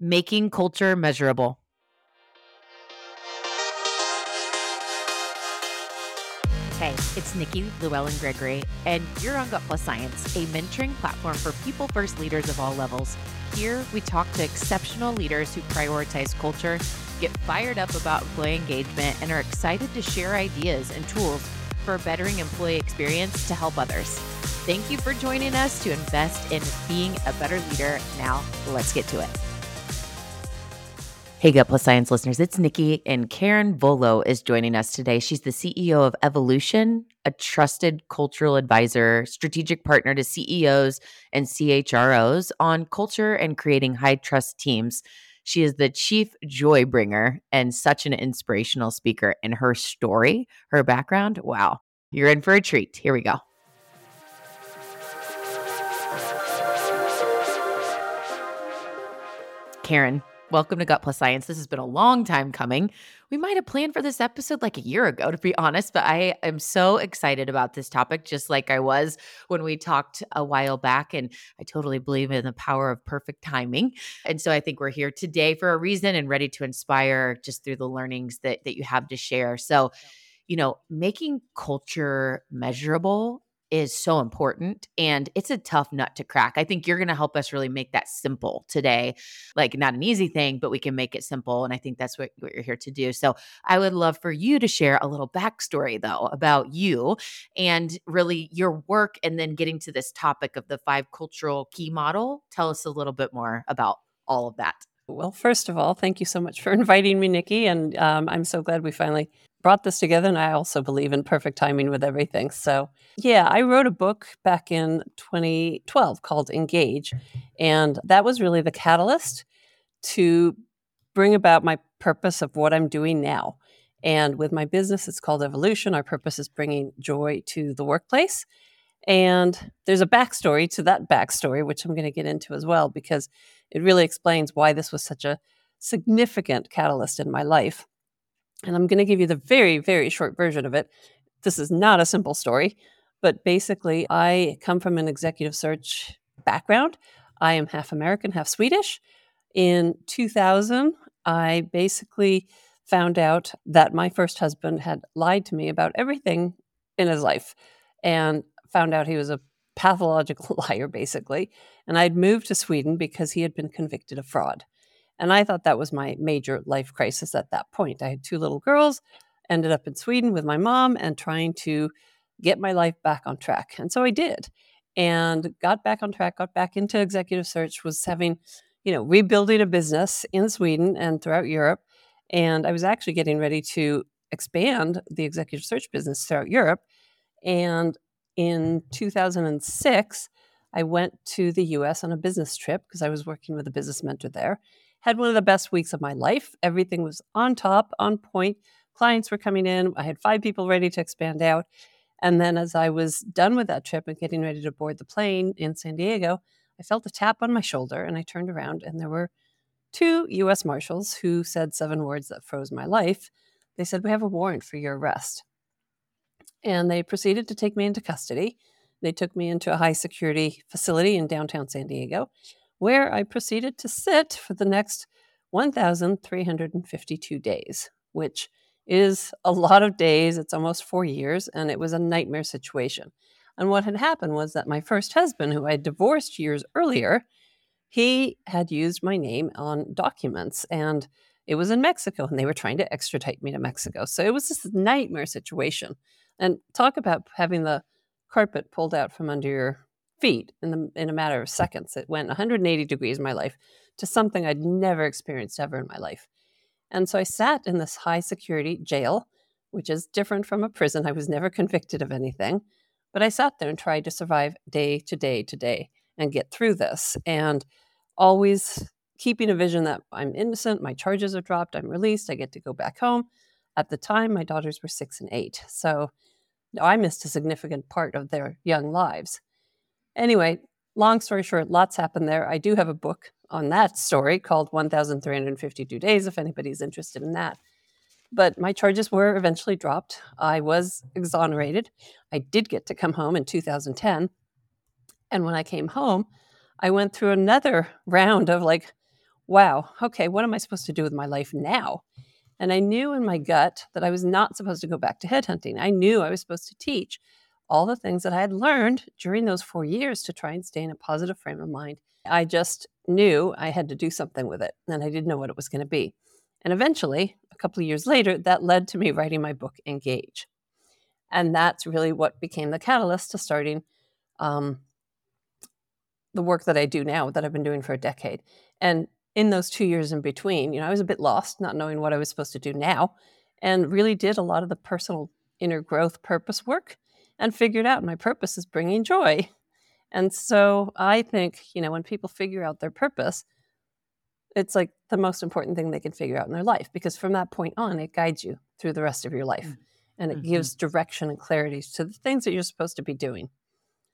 Making Culture Measurable. Hey, it's Nikki Llewellyn Gregory, and you're on Gut Plus Science, a mentoring platform for people first leaders of all levels. Here, we talk to exceptional leaders who prioritize culture, get fired up about employee engagement, and are excited to share ideas and tools for bettering employee experience to help others. Thank you for joining us to invest in being a better leader. Now, let's get to it. Hey, Gut Plus Science listeners, it's Nikki, and Karin Volo is joining us today. She's the CEO of Evolution, a trusted cultural advisor, strategic partner to CEOs and CHROs on culture and creating high trust teams. She is the chief joy bringer and such an inspirational speaker. And her story, her background, wow, you're in for a treat. Here we go. Karin, welcome to Gut Plus Science. This has been a long time coming. We might have planned for this episode like a year ago, to be honest, but I am so excited about this topic, just like I was when we talked a while back. And I totally believe in the power of perfect timing. And so I think we're here today for a reason and ready to inspire just through the learnings that, that you have to share. So, you know, making culture measurable is so important and it's a tough nut to crack. I think you're going to help us really make that simple today. Like, not an easy thing, but we can make it simple. And I think that's what, what you're here to do. So, I would love for you to share a little backstory, though, about you and really your work and then getting to this topic of the five cultural key model. Tell us a little bit more about all of that. Well, first of all, thank you so much for inviting me, Nikki. And um, I'm so glad we finally brought this together. And I also believe in perfect timing with everything. So, yeah, I wrote a book back in 2012 called Engage. And that was really the catalyst to bring about my purpose of what I'm doing now. And with my business, it's called Evolution. Our purpose is bringing joy to the workplace. And there's a backstory to that backstory, which I'm going to get into as well, because it really explains why this was such a significant catalyst in my life. And I'm going to give you the very, very short version of it. This is not a simple story, but basically, I come from an executive search background. I am half American, half Swedish. In 2000, I basically found out that my first husband had lied to me about everything in his life and found out he was a pathological liar, basically. And I'd moved to Sweden because he had been convicted of fraud. And I thought that was my major life crisis at that point. I had two little girls, ended up in Sweden with my mom and trying to get my life back on track. And so I did and got back on track, got back into executive search, was having, you know, rebuilding a business in Sweden and throughout Europe. And I was actually getting ready to expand the executive search business throughout Europe. And in 2006, I went to the US on a business trip because I was working with a business mentor there had one of the best weeks of my life. Everything was on top, on point. Clients were coming in. I had five people ready to expand out. And then as I was done with that trip and getting ready to board the plane in San Diego, I felt a tap on my shoulder and I turned around and there were two US Marshals who said seven words that froze my life. They said, We have a warrant for your arrest. And they proceeded to take me into custody. They took me into a high security facility in downtown San Diego where I proceeded to sit for the next 1,352 days, which is a lot of days. It's almost four years, and it was a nightmare situation. And what had happened was that my first husband, who I divorced years earlier, he had used my name on documents and it was in Mexico and they were trying to extradite me to Mexico. So it was this nightmare situation. And talk about having the carpet pulled out from under your feet in the in a matter of seconds. It went 180 degrees in my life to something I'd never experienced ever in my life. And so I sat in this high security jail, which is different from a prison. I was never convicted of anything, but I sat there and tried to survive day to day to day and get through this and always keeping a vision that I'm innocent, my charges are dropped, I'm released, I get to go back home. At the time, my daughters were 6 and 8. So I missed a significant part of their young lives. Anyway, long story short, lots happened there. I do have a book on that story called 1352 Days, if anybody's interested in that. But my charges were eventually dropped. I was exonerated. I did get to come home in 2010. And when I came home, I went through another round of like, wow, okay, what am I supposed to do with my life now? And I knew in my gut that I was not supposed to go back to headhunting. I knew I was supposed to teach all the things that I had learned during those four years to try and stay in a positive frame of mind. I just knew I had to do something with it, and I didn't know what it was going to be. And eventually, a couple of years later, that led to me writing my book, Engage. And that's really what became the catalyst to starting um, the work that I do now, that I've been doing for a decade. And in those two years in between, you know, I was a bit lost, not knowing what I was supposed to do now, and really did a lot of the personal inner growth purpose work and figured out my purpose is bringing joy. And so I think, you know, when people figure out their purpose, it's like the most important thing they can figure out in their life because from that point on, it guides you through the rest of your life mm-hmm. and it mm-hmm. gives direction and clarity to the things that you're supposed to be doing.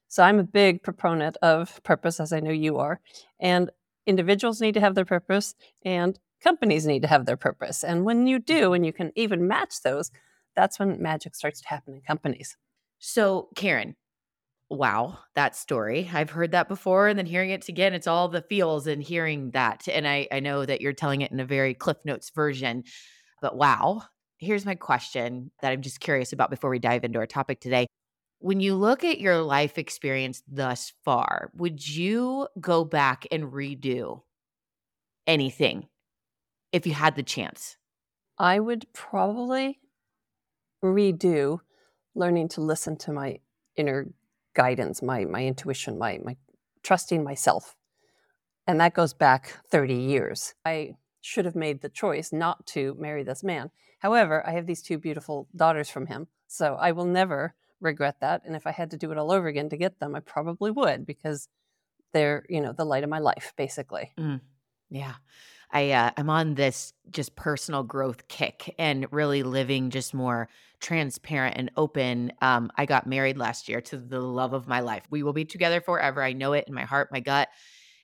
So I'm a big proponent of purpose, as I know you are. And individuals need to have their purpose and companies need to have their purpose. And when you do, and you can even match those, that's when magic starts to happen in companies. So, Karin, wow, that story. I've heard that before. And then hearing it again, it's all the feels and hearing that. And I, I know that you're telling it in a very Cliff Notes version, but wow. Here's my question that I'm just curious about before we dive into our topic today. When you look at your life experience thus far, would you go back and redo anything if you had the chance? I would probably redo learning to listen to my inner guidance, my my intuition, my my trusting myself. And that goes back 30 years. I should have made the choice not to marry this man. However, I have these two beautiful daughters from him, so I will never regret that. And if I had to do it all over again to get them, I probably would because they're, you know, the light of my life, basically. Mm. Yeah. I uh, I'm on this just personal growth kick and really living just more transparent and open. Um, I got married last year to the love of my life. We will be together forever. I know it in my heart, my gut,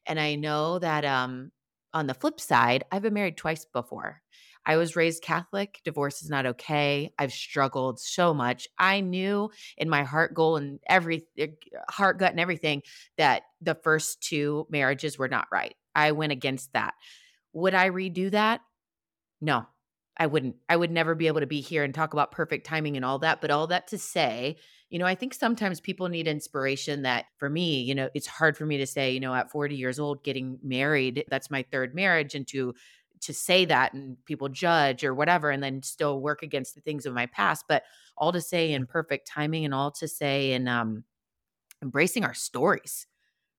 and I know that um, on the flip side, I've been married twice before. I was raised Catholic. Divorce is not okay. I've struggled so much. I knew in my heart goal and every eh, heart gut and everything that the first two marriages were not right. I went against that. Would I redo that? No, I wouldn't. I would never be able to be here and talk about perfect timing and all that. But all that to say, you know, I think sometimes people need inspiration that for me, you know, it's hard for me to say, you know, at 40 years old, getting married, that's my third marriage, and to to say that and people judge or whatever, and then still work against the things of my past. But all to say in perfect timing and all to say in um embracing our stories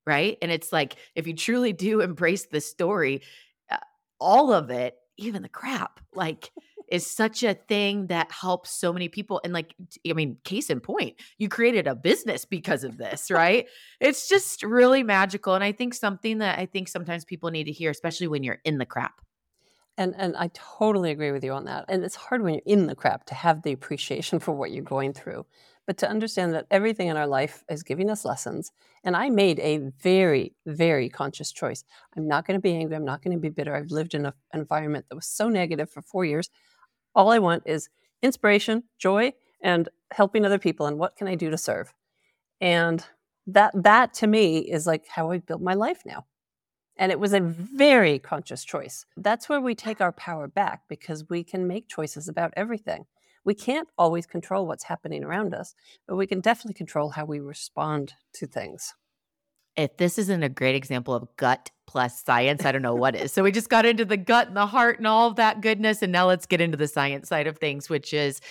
right? And it's like if you truly do embrace the story, all of it, even the crap, like is such a thing that helps so many people. And like, I mean, case in point, you created a business because of this, right? it's just really magical. And I think something that I think sometimes people need to hear, especially when you're in the crap. And and I totally agree with you on that. And it's hard when you're in the crap to have the appreciation for what you're going through but to understand that everything in our life is giving us lessons. And I made a very, very conscious choice. I'm not going to be angry. I'm not going to be bitter. I've lived in an environment that was so negative for four years. All I want is inspiration, joy, and helping other people. And what can I do to serve? And that that to me is like how I build my life now. And it was a very conscious choice. That's where we take our power back because we can make choices about everything. We can't always control what's happening around us, but we can definitely control how we respond to things. If this isn't a great example of gut plus science, I don't know what is. So we just got into the gut and the heart and all of that goodness. And now let's get into the science side of things, which is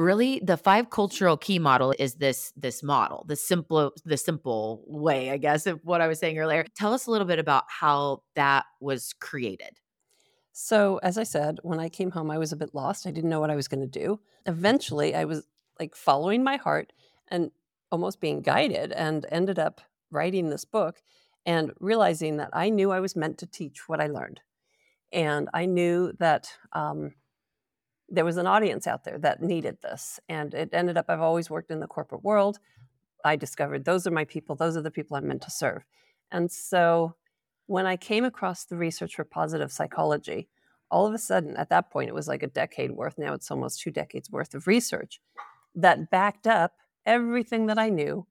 really the five cultural key model is this this model the simple the simple way i guess of what i was saying earlier tell us a little bit about how that was created so, as I said, when I came home, I was a bit lost. I didn't know what I was going to do. Eventually, I was like following my heart and almost being guided and ended up writing this book and realizing that I knew I was meant to teach what I learned. And I knew that um, there was an audience out there that needed this. And it ended up, I've always worked in the corporate world. I discovered those are my people, those are the people I'm meant to serve. And so when I came across the research for positive psychology, all of a sudden, at that point, it was like a decade worth. Now it's almost two decades worth of research that backed up everything that I knew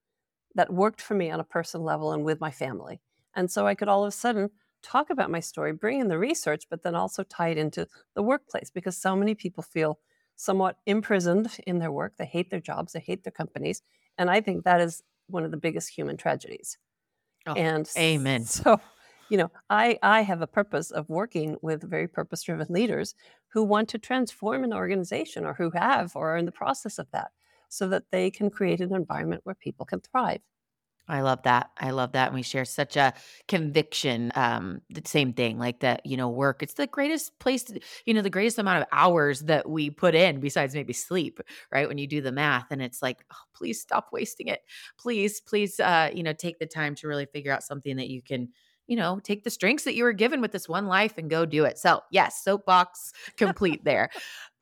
that worked for me on a personal level and with my family. And so I could all of a sudden talk about my story, bring in the research, but then also tie it into the workplace because so many people feel somewhat imprisoned in their work. They hate their jobs, they hate their companies. And I think that is one of the biggest human tragedies. Oh, and amen. So, you know, I, I have a purpose of working with very purpose driven leaders who want to transform an organization or who have or are in the process of that so that they can create an environment where people can thrive. I love that. I love that. And we share such a conviction. Um, the same thing, like that, you know, work. It's the greatest place, to, you know, the greatest amount of hours that we put in besides maybe sleep, right? When you do the math and it's like, oh, please stop wasting it. Please, please, uh, you know, take the time to really figure out something that you can, you know, take the strengths that you were given with this one life and go do it. So, yes, soapbox complete there.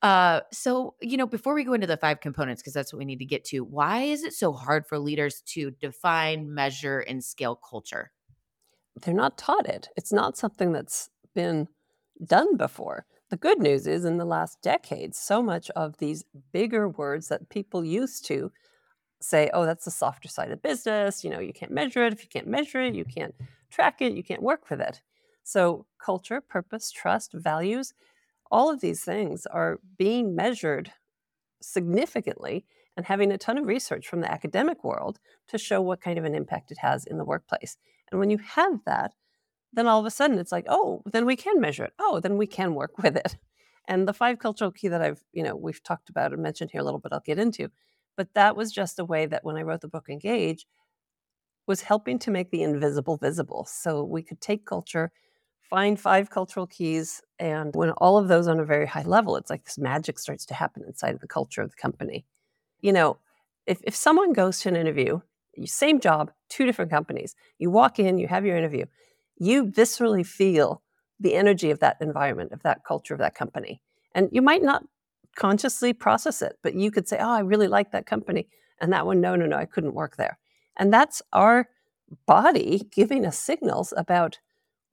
Uh, so, you know, before we go into the five components, because that's what we need to get to, why is it so hard for leaders to define, measure, and scale culture? They're not taught it. It's not something that's been done before. The good news is, in the last decades, so much of these bigger words that people used to say, oh, that's the softer side of business. You know, you can't measure it. If you can't measure it, you can't track it, you can't work with it. So, culture, purpose, trust, values, all of these things are being measured significantly and having a ton of research from the academic world to show what kind of an impact it has in the workplace. And when you have that, then all of a sudden it's like, oh, then we can measure it. Oh, then we can work with it. And the five cultural key that I've, you know, we've talked about and mentioned here a little bit, I'll get into. But that was just a way that when I wrote the book Engage, was helping to make the invisible visible. So we could take culture find five cultural keys. And when all of those on a very high level, it's like this magic starts to happen inside of the culture of the company. You know, if, if someone goes to an interview, same job, two different companies, you walk in, you have your interview, you viscerally feel the energy of that environment, of that culture, of that company. And you might not consciously process it, but you could say, Oh, I really like that company. And that one, no, no, no, I couldn't work there. And that's our body giving us signals about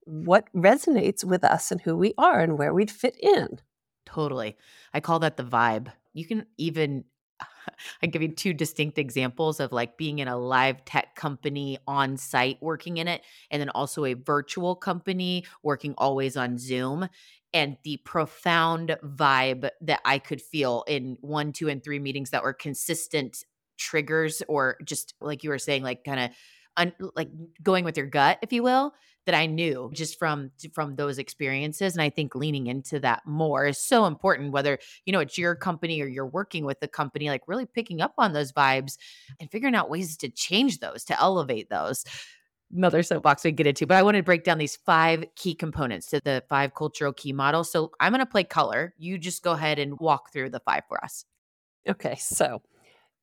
what resonates with us and who we are and where we'd fit in. Totally. I call that the vibe. You can even I give you two distinct examples of like being in a live tech company on site working in it, and then also a virtual company working always on Zoom. And the profound vibe that I could feel in one, two, and three meetings that were consistent triggers, or just like you were saying, like kind of un, like going with your gut, if you will, that I knew just from from those experiences and I think leaning into that more is so important whether you know it's your company or you're working with the company like really picking up on those vibes and figuring out ways to change those to elevate those. Another soapbox we get into but I want to break down these five key components to the five cultural key model so I'm going to play color. You just go ahead and walk through the five for us. Okay so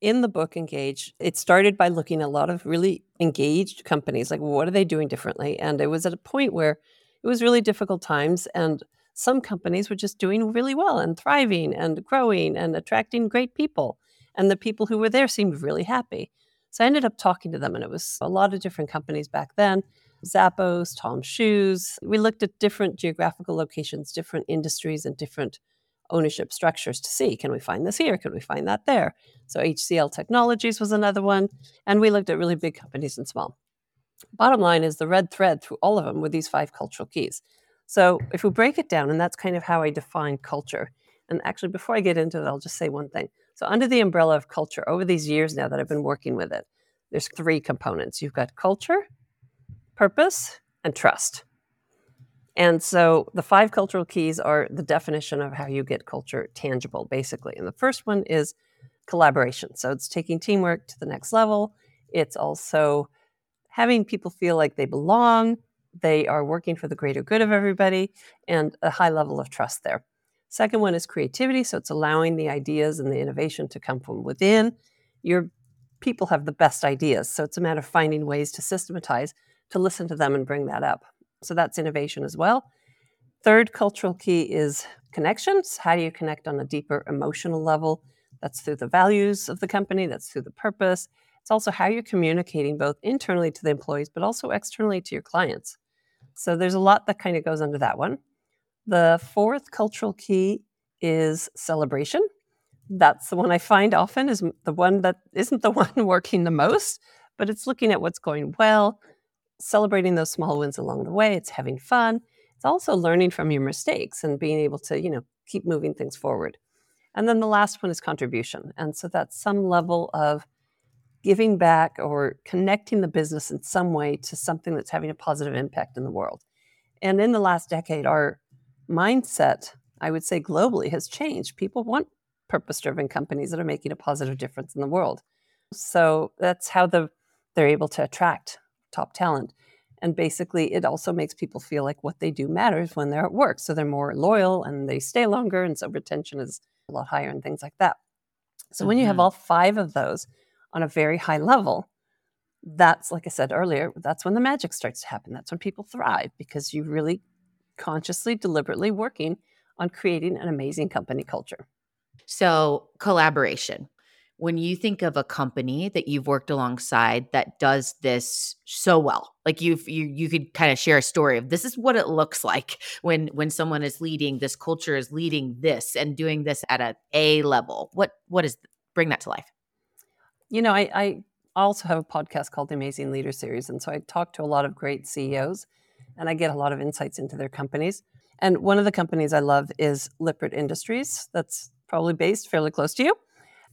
in the book engage it started by looking at a lot of really engaged companies like what are they doing differently? And it was at a point where it was really difficult times and some companies were just doing really well and thriving and growing and attracting great people and the people who were there seemed really happy. So i ended up talking to them and it was a lot of different companies back then. Zappos tom shoes. We looked at different geographical locations different industries and different ownership structures to see can we find this here? Can we find that there? So HCL Technologies was another one. And we looked at really big companies and small. Bottom line is the red thread through all of them were these five cultural keys. So if we break it down, and that's kind of how I define culture. And actually, before I get into it, I'll just say one thing. So, under the umbrella of culture, over these years now that I've been working with it, there's three components you've got culture, purpose, and trust. And so the five cultural keys are the definition of how you get culture tangible, basically. And the first one is collaboration. So it's taking teamwork to the next level. It's also having people feel like they belong, they are working for the greater good of everybody, and a high level of trust there. Second one is creativity. So it's allowing the ideas and the innovation to come from within. Your people have the best ideas. So it's a matter of finding ways to systematize, to listen to them and bring that up. So that's innovation as well. Third cultural key is connections. How do you connect on a deeper emotional level? That's through the values of the company, that's through the purpose. It's also how you're communicating both internally to the employees, but also externally to your clients. So there's a lot that kind of goes under that one. The fourth cultural key is celebration. That's the one I find often is the one that isn't the one working the most, but it's looking at what's going well, celebrating those small wins along the way. It's having fun. It's also learning from your mistakes and being able to, you know, keep moving things forward. And then the last one is contribution. And so that's some level of giving back or connecting the business in some way to something that's having a positive impact in the world. And in the last decade, our mindset, I would say globally, has changed. People want purpose driven companies that are making a positive difference in the world. So that's how the, they're able to attract top talent. And basically, it also makes people feel like what they do matters when they're at work. So they're more loyal and they stay longer. And so retention is a lot higher and things like that. So mm-hmm. when you have mm-hmm. all five of those on a very high level, that's like I said earlier, that's when the magic starts to happen. That's when people thrive because you really consciously, deliberately working on creating an amazing company culture. So, collaboration when you think of a company that you've worked alongside that does this so well like you've you you could kind of share a story of this is what it looks like when when someone is leading this culture is leading this and doing this at a a level. What what is bring that to life. You know i i also have a podcast called the amazing leader series and so i talk to a lot of great ceos and i get a lot of insights into their companies and one of the companies i love is lippert industries that's probably based fairly close to you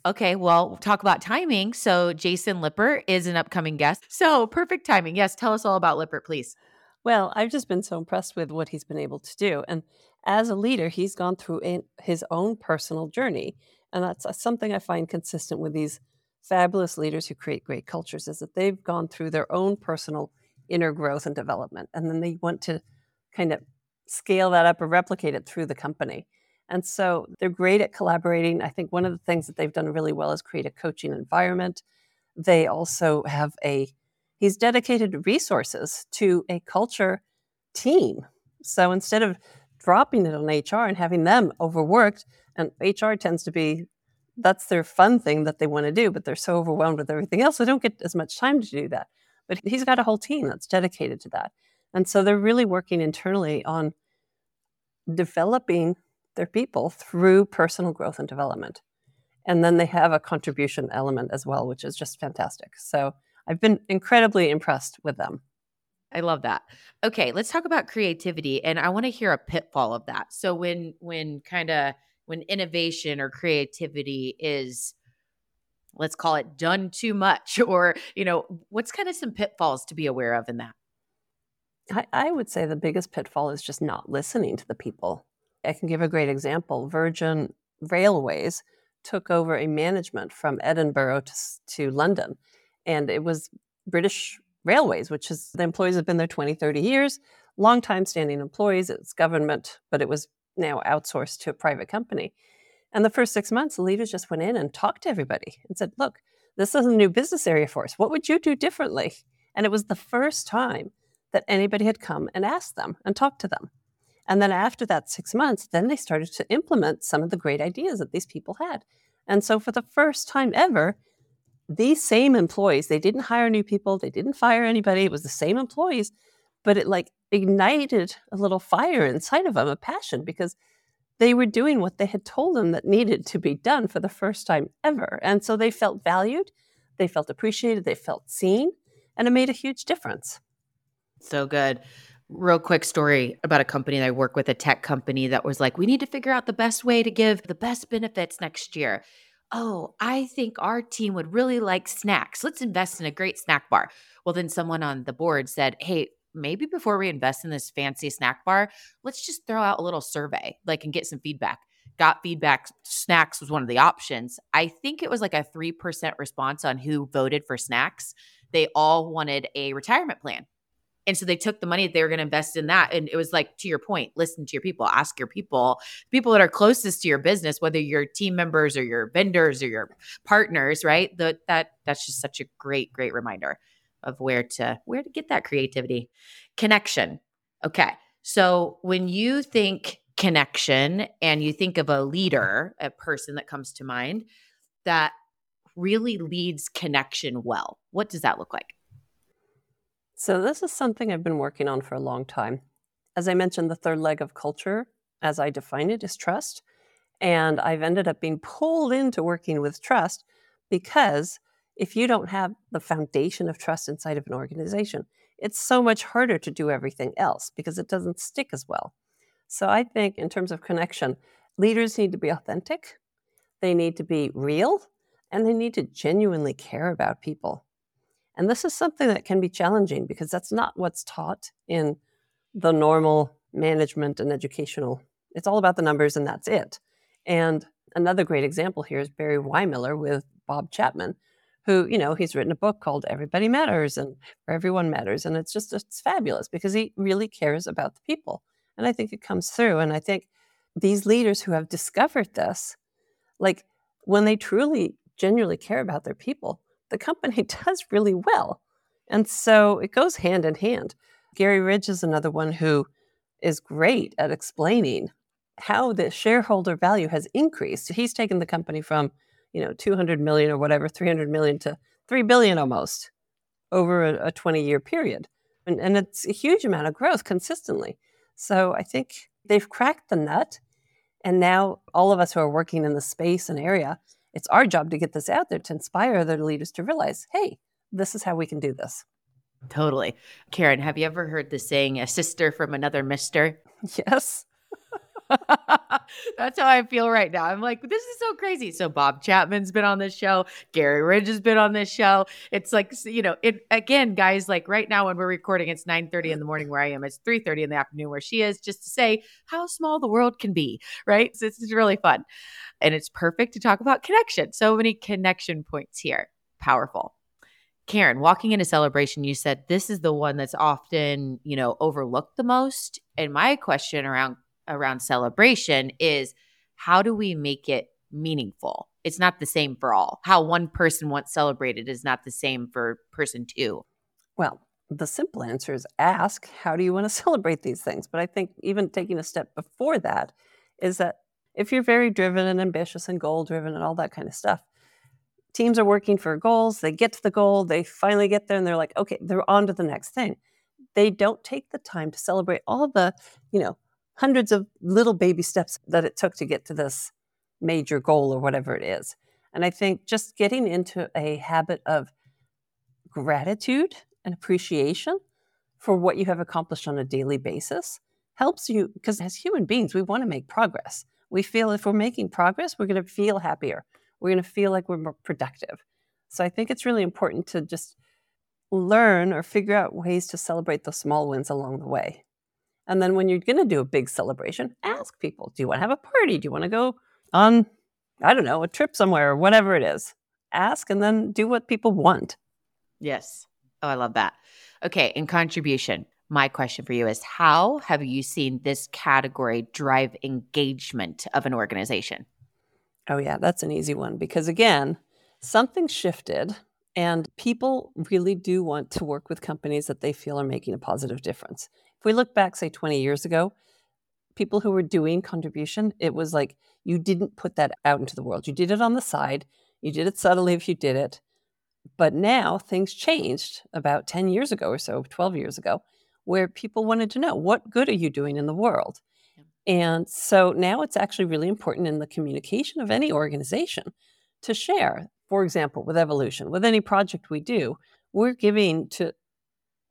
Okay, well, talk about timing. So, Jason Lippert is an upcoming guest. So, perfect timing. Yes, tell us all about Lippert, please. Well, I've just been so impressed with what he's been able to do. And as a leader, he's gone through his own personal journey. And that's uh, something I find consistent with these fabulous leaders who create great cultures is that they've gone through their own personal inner growth and development. And then they want to kind of scale that up or replicate it through the company. And so they're great at collaborating. I think one of the things that they've done really well is create a coaching environment. They also have a, he's dedicated resources to a culture team. So instead of dropping it on HR and having them overworked, and HR tends to be, that's their fun thing that they want to do, but they're so overwhelmed with everything else, they don't get as much time to do that. But he's got a whole team that's dedicated to that. And so they're really working internally on developing their people through personal growth and development. And then they have a contribution element as well, which is just fantastic. So I've been incredibly impressed with them. I love that. Okay, let's talk about creativity and I want to hear a pitfall of that. So when when kind of when innovation or creativity is let's call it done too much or you know what's kind of some pitfalls to be aware of in that I, I, would say the biggest pitfall is just not listening to the people I can give a great example. Virgin Railways took over a management from Edinburgh to, to London, and it was British Railways, which is the employees have been there 20, 30 years, long time standing employees. It's government, but it was now outsourced to a private company. And the first six months, the leaders just went in and talked to everybody and said, Look, this is a new business area for us. What would you do differently? And it was the first time that anybody had come and asked them and talked to them. And then after that six months, then they started to implement some of the great ideas that these people had. And so for the first time ever, these same employees, they didn't hire new people, they didn't fire anybody, it was the same employees, but it like ignited a little fire inside of them, a passion, because they were doing what they had told them that needed to be done for the first time ever. And so they felt valued, they felt appreciated, they felt seen, and it made a huge difference. So good real quick story about a company that I work with, a tech company that was like, we need to figure out the best way to give the best benefits next year. Oh, I think our team would really like snacks. Let's invest in a great snack bar. Well, then someone on the board said, hey, maybe before we invest in this fancy snack bar, let's just throw out a little survey, like, and get some feedback. Got feedback. Snacks was one of the options. I think it was like a 3% response on who voted for snacks. They all wanted a retirement plan and so they took the money that they were going to invest in that. And it was like, to your point, listen to your people, ask your people, people that are closest to your business, whether your team members or your vendors or your partners, right? The, that that's just such a great, great reminder of where to where to get that creativity. Connection. Okay. So when you think connection and you think of a leader, a person that comes to mind that really leads connection well, what does that look like? So, this is something I've been working on for a long time. As I mentioned, the third leg of culture, as I define it, is trust. And I've ended up being pulled into working with trust because if you don't have the foundation of trust inside of an organization, it's so much harder to do everything else because it doesn't stick as well. So I think, in terms of connection, leaders need to be authentic, they need to be real, and they need to genuinely care about people. And this is something that can be challenging because that's not what's taught in the normal management and educational. It's all about the numbers and that's it. And another great example here is Barry Wehmiller with Bob Chapman, who, you know, he's written a book called Everybody Matters and Everyone Matters. And it's just, it's fabulous because he really cares about the people. And I think it comes through. And I think these leaders who have discovered this, like when they truly, genuinely care about their people, the company does really well. And so it goes hand in hand. Gary Ridge is another one who is great at explaining how the shareholder value has increased. He's taken the company from, you know, 200 million or whatever, 300 million to 3 billion almost over a, a 20 year period. And, and it's a huge amount of growth consistently. So I think they've cracked the nut. And now all of us who are working in the space and area, it's our job to get this out there to inspire other leaders to realize, hey, this is how we can do this. Totally. Karin, have you ever heard the saying, a sister from another mister? Yes. That's how I feel right now. I'm like, this is so crazy. So Bob Chapman's been on this show. Gary Ridge has been on this show. It's like, you know, it again, guys, like right now when we're recording, it's 9 30 in the morning where I am. It's 3 30 in the afternoon where she is, just to say how small the world can be, right? So it's really fun. And it's perfect to talk about connection. So many connection points here. Powerful. Karin, walking into celebration, you said this is the one that's often, you know, overlooked the most. And my question around around celebration is how do we make it meaningful? It's not the same for all. How one person wants celebrated is not the same for person two. Well, the simple answer is ask, how do you want to celebrate these things? But I think even taking a step before that is that if you're very driven and ambitious and goal driven and all that kind of stuff, teams are working for goals. They get to the goal, they finally get there, and they're like, okay, they're on to the next thing. They don't take the time to celebrate all the, you know, hundreds of little baby steps that it took to get to this major goal or whatever it is. And I think just getting into a habit of gratitude and appreciation for what you have accomplished on a daily basis helps you because as human beings, we want to make progress. We feel if we're making progress, we're going to feel happier we're going to feel like we're more productive. So I think it's really important to just learn or figure out ways to celebrate the small wins along the way. And then when you're going to do a big celebration, ask people, do you want to have a party? Do you want to go on, I don't know, a trip somewhere or whatever it is? Ask and then do what people want. Yes. Oh, I love that. Okay. In contribution, my question for you is how have you seen this category drive engagement of an organization? Oh, yeah, that's an easy one because, again, something shifted and people really do want to work with companies that they feel are making a positive difference. If we look back, say, 20 years ago, people who were doing contribution, it was like you didn't put that out into the world. You did it on the side, you did it subtly if you did it. But now things changed about 10 years ago or so, 12 years ago, where people wanted to know what good are you doing in the world? And so now it's actually really important in the communication of any organization to share. For example, with evolution, with any project we do, we're giving to,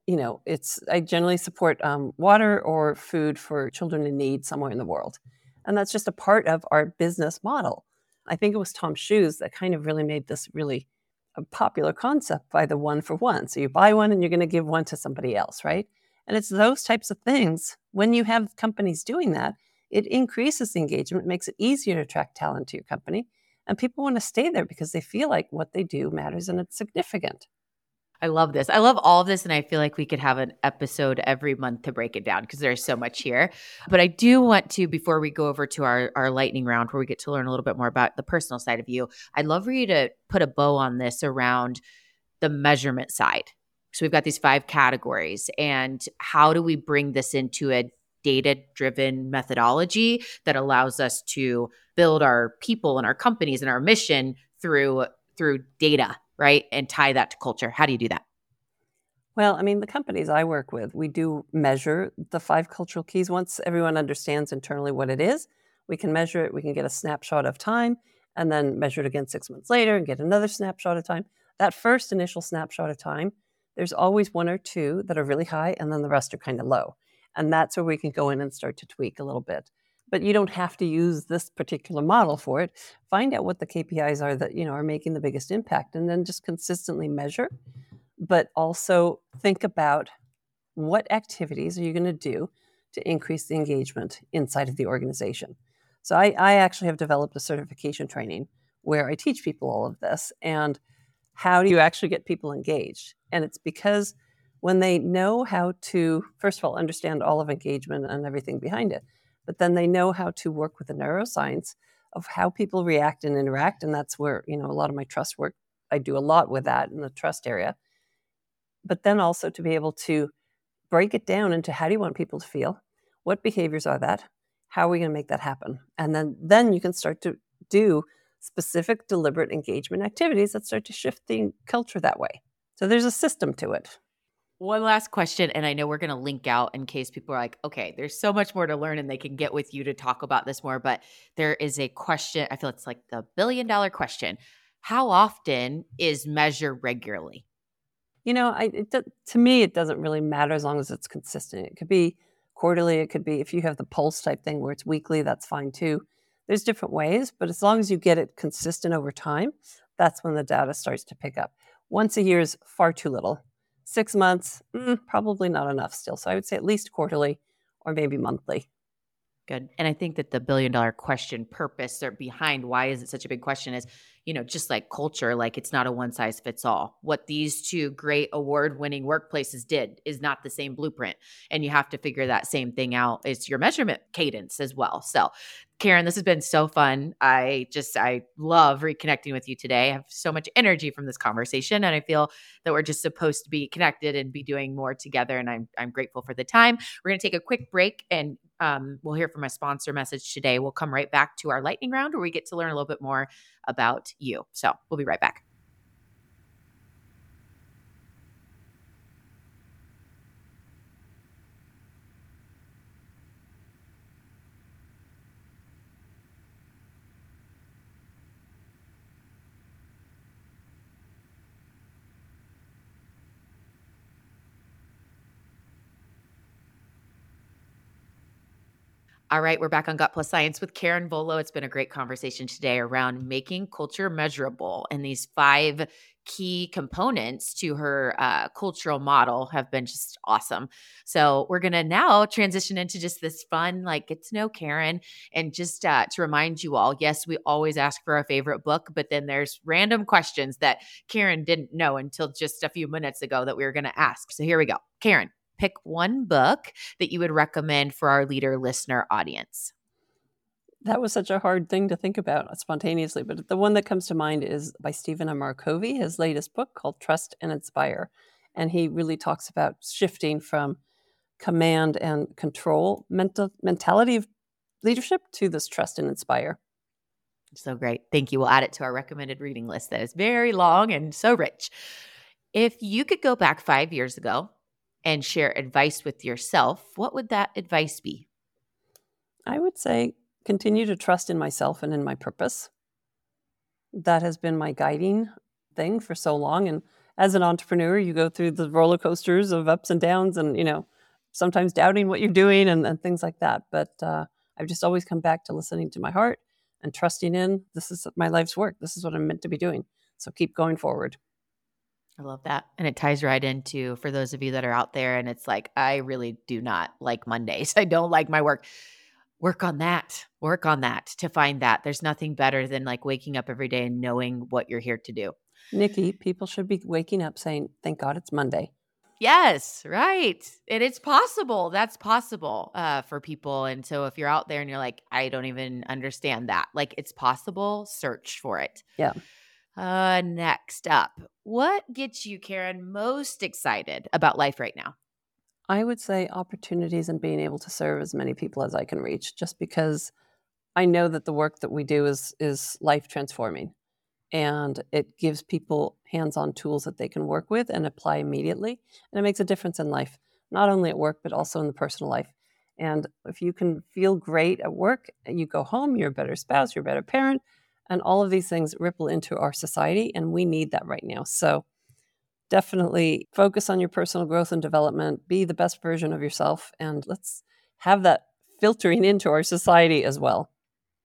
you know, it's, I generally support um, water or food for children in need somewhere in the world. And that's just a part of our business model. I think it was Tom Shoes that kind of really made this really a popular concept by the one for one. So you buy one and you're going to give one to somebody else, right? And it's those types of things. When you have companies doing that, it increases the engagement, makes it easier to attract talent to your company. And people want to stay there because they feel like what they do matters and it's significant. I love this. I love all of this. And I feel like we could have an episode every month to break it down because there's so much here. But I do want to, before we go over to our, our lightning round where we get to learn a little bit more about the personal side of you, I'd love for you to put a bow on this around the measurement side. So we've got these five categories. And how do we bring this into a data driven methodology that allows us to build our people and our companies and our mission through through data right? And tie that to culture. How do you do that? Well i mean the companies i work with we do measure the five cultural keys. Once everyone understands internally what it is we can measure it. We can get a snapshot of time and then measure it again six months later and get another snapshot of time. That first initial snapshot of time there's always one or two that are really high, and then the rest are kind of low. And that's where we can go in and start to tweak a little bit. But you don't have to use this particular model for it. Find out what the KPIs are that you know are making the biggest impact, and then just consistently measure. But also think about what activities are you going to do to increase the engagement inside of the organization. So I, I actually have developed a certification training where I teach people all of this and how do you actually get people engaged? And it's because when they know how to, first of all, understand all of engagement and everything behind it, but then they know how to work with the neuroscience of how people react and interact. And that's where, you know, a lot of my trust work, I do a lot with that in the trust area. But then also to be able to break it down into how do you want people to feel? What behaviors are that? How are we going to make that happen? And then then you can start to do specific deliberate engagement activities that start to shift the culture that way. So there's a system to it. One last question, and I know we're going to link out in case people are like, okay, there's so much more to learn and they can get with you to talk about this more. But there is a question, I feel it's like the billion dollar question. How often is measure regularly? You know, I, it, to me, it doesn't really matter as long as it's consistent. It could be quarterly, it could be if you have the pulse type thing where it's weekly, that's fine too. There's different ways, but as long as you get it consistent over time, that's when the data starts to pick up. Once a year is far too little. Six months, mm, probably not enough still. So I would say at least quarterly or maybe monthly. Good. And I think that the billion dollar question purpose or behind why is it such a big question is, you know, just like culture, like it's not a one size fits all. What these two great award winning workplaces did is not the same blueprint. And you have to figure that same thing out. It's your measurement cadence as well. So Karin, this has been so fun. I just, I love reconnecting with you today. I have so much energy from this conversation, and I feel that we're just supposed to be connected and be doing more together. And I'm, I'm grateful for the time. We're going to take a quick break and um, we'll hear from a sponsor message today. We'll come right back to our lightning round where we get to learn a little bit more about you. So we'll be right back. All right, we're back on Gut Plus Science with Karin Volo. It's been a great conversation today around making culture measurable. And these five key components to her uh, cultural model have been just awesome. So we're to now transition into just this fun, like get to know Karin. And just uh, to remind you all, yes, we always ask for our favorite book, but then there's random questions that Karin didn't know until just a few minutes ago that we were to ask. So here we go. Karin, pick one book that you would recommend for our leader listener audience? That was such a hard thing to think about spontaneously, but the one that comes to mind is by Stephen M. R. Covey, his latest book called Trust and Inspire. And he really talks about shifting from command and control mental mentality of leadership to this trust and inspire. So great. Thank you. We'll add it to our recommended reading list that is very long and so rich. If you could go back five years ago and share advice with yourself, what would that advice be? I would say continue to trust in myself and in my purpose. That has been my guiding thing for so long. And as an entrepreneur, you go through the roller coasters of ups and downs and, you know, sometimes doubting what you're doing and, and things like that. But uh, I've just always come back to listening to my heart and trusting in this is my life's work. This is what I'm meant to be doing. So keep going forward. I love that. And it ties right into for those of you that are out there and it's like, I really do not like Mondays. I don't like my work. Work on that. Work on that to find that. There's nothing better than like waking up every day and knowing what you're here to do. Nikki, people should be waking up saying, Thank God it's Monday. Yes, right. And it's possible. That's possible uh, for people. And so if you're out there and you're like, I don't even understand that, like it's possible, search for it. Yeah. Uh, next up, what gets you, Karin, most excited about life right now? I would say opportunities and being able to serve as many people as I can reach, just because I know that the work that we do is is life transforming, and it gives people hands-on tools that they can work with and apply immediately, and it makes a difference in life, not only at work but also in the personal life. And if you can feel great at work, and you go home, you're a better spouse, you're a better parent, and all of these things ripple into our society, and we need that right now. So definitely focus on your personal growth and development, be the best version of yourself, and let's have that filtering into our society as well.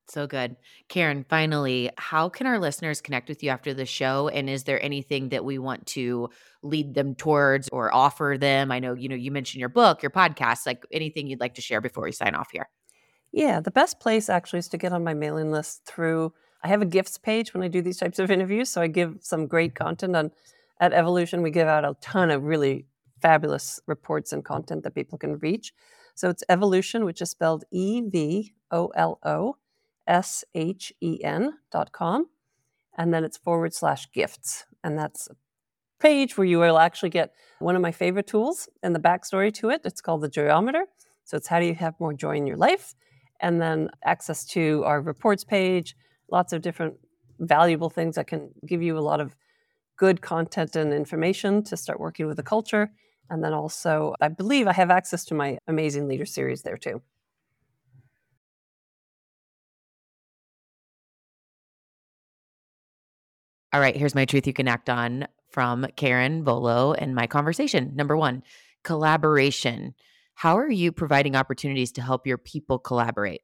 So good. Karin, finally, how can our listeners connect with you after the show? And is there anything that we want to lead them towards or offer them? I know, you know, you mentioned your book, your podcast, like anything you'd like to share before we sign off here. Yeah, the best place actually is to get on my mailing list through I have a gifts page when I do these types of interviews, so I give some great mm-hmm. content on at Evolution. We give out a ton of really fabulous reports and content that people can reach. So it's Evolution, which is spelled E V O L O S H E N dot com. And then it's forward slash gifts. And that's a page where you will actually get one of my favorite tools and the backstory to it. It's called the Joyometer. So it's how do you have more joy in your life? And then access to our reports page, lots of different valuable things that can give you a lot of good content and information to start working with the culture. And then also, I believe I have access to my Amazing Leader series there too. All right, here's my truth you can act on from Karin Volo and my conversation. Number one, collaboration. How are you providing opportunities to help your people collaborate?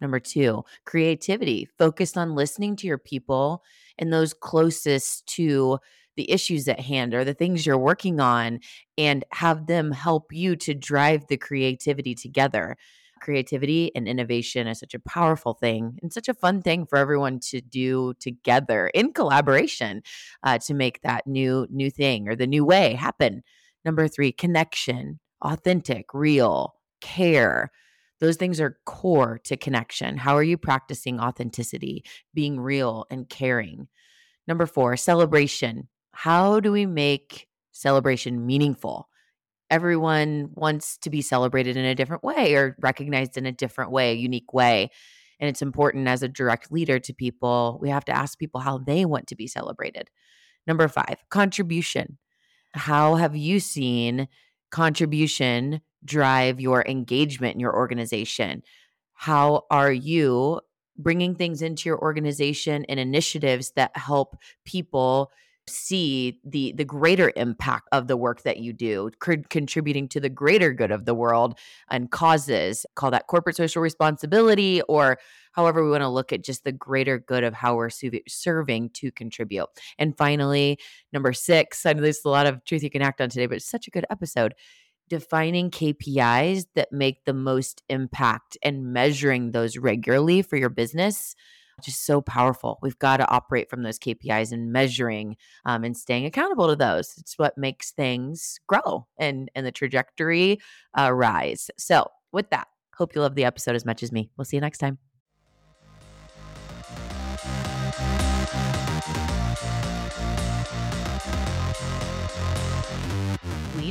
Number two, creativity, focused on listening to your people and those closest to the issues at hand or the things you're working on and have them help you to drive the creativity together. Creativity and innovation is such a powerful thing and such a fun thing for everyone to do together in collaboration uh, to make that new new thing or the new way happen. Number three connection authentic real care those things are core to connection how are you practicing authenticity being real and caring number four celebration how do we make celebration meaningful everyone wants to be celebrated in a different way or recognized in a different way, a unique way. And it's important as a direct leader to people, we have to ask people how they want to be celebrated. Number five, contribution. How have you seen contribution drive your engagement in your organization? How are you bringing things into your organization and initiatives that help people see the the greater impact of the work that you do contributing to the greater good of the world and causes? Call that corporate social responsibility or however we want to look at just the greater good of how we're serving to contribute. And finally number six i know there's a lot of truth you can act on today but it's such a good episode defining KPIs that make the most impact and measuring those regularly for your business just so powerful. We've got to operate from those KPIs and measuring um, and staying accountable to those. It's what makes things grow and and the trajectory uh, rise. So with that, hope you love the episode as much as me. We'll see you next time.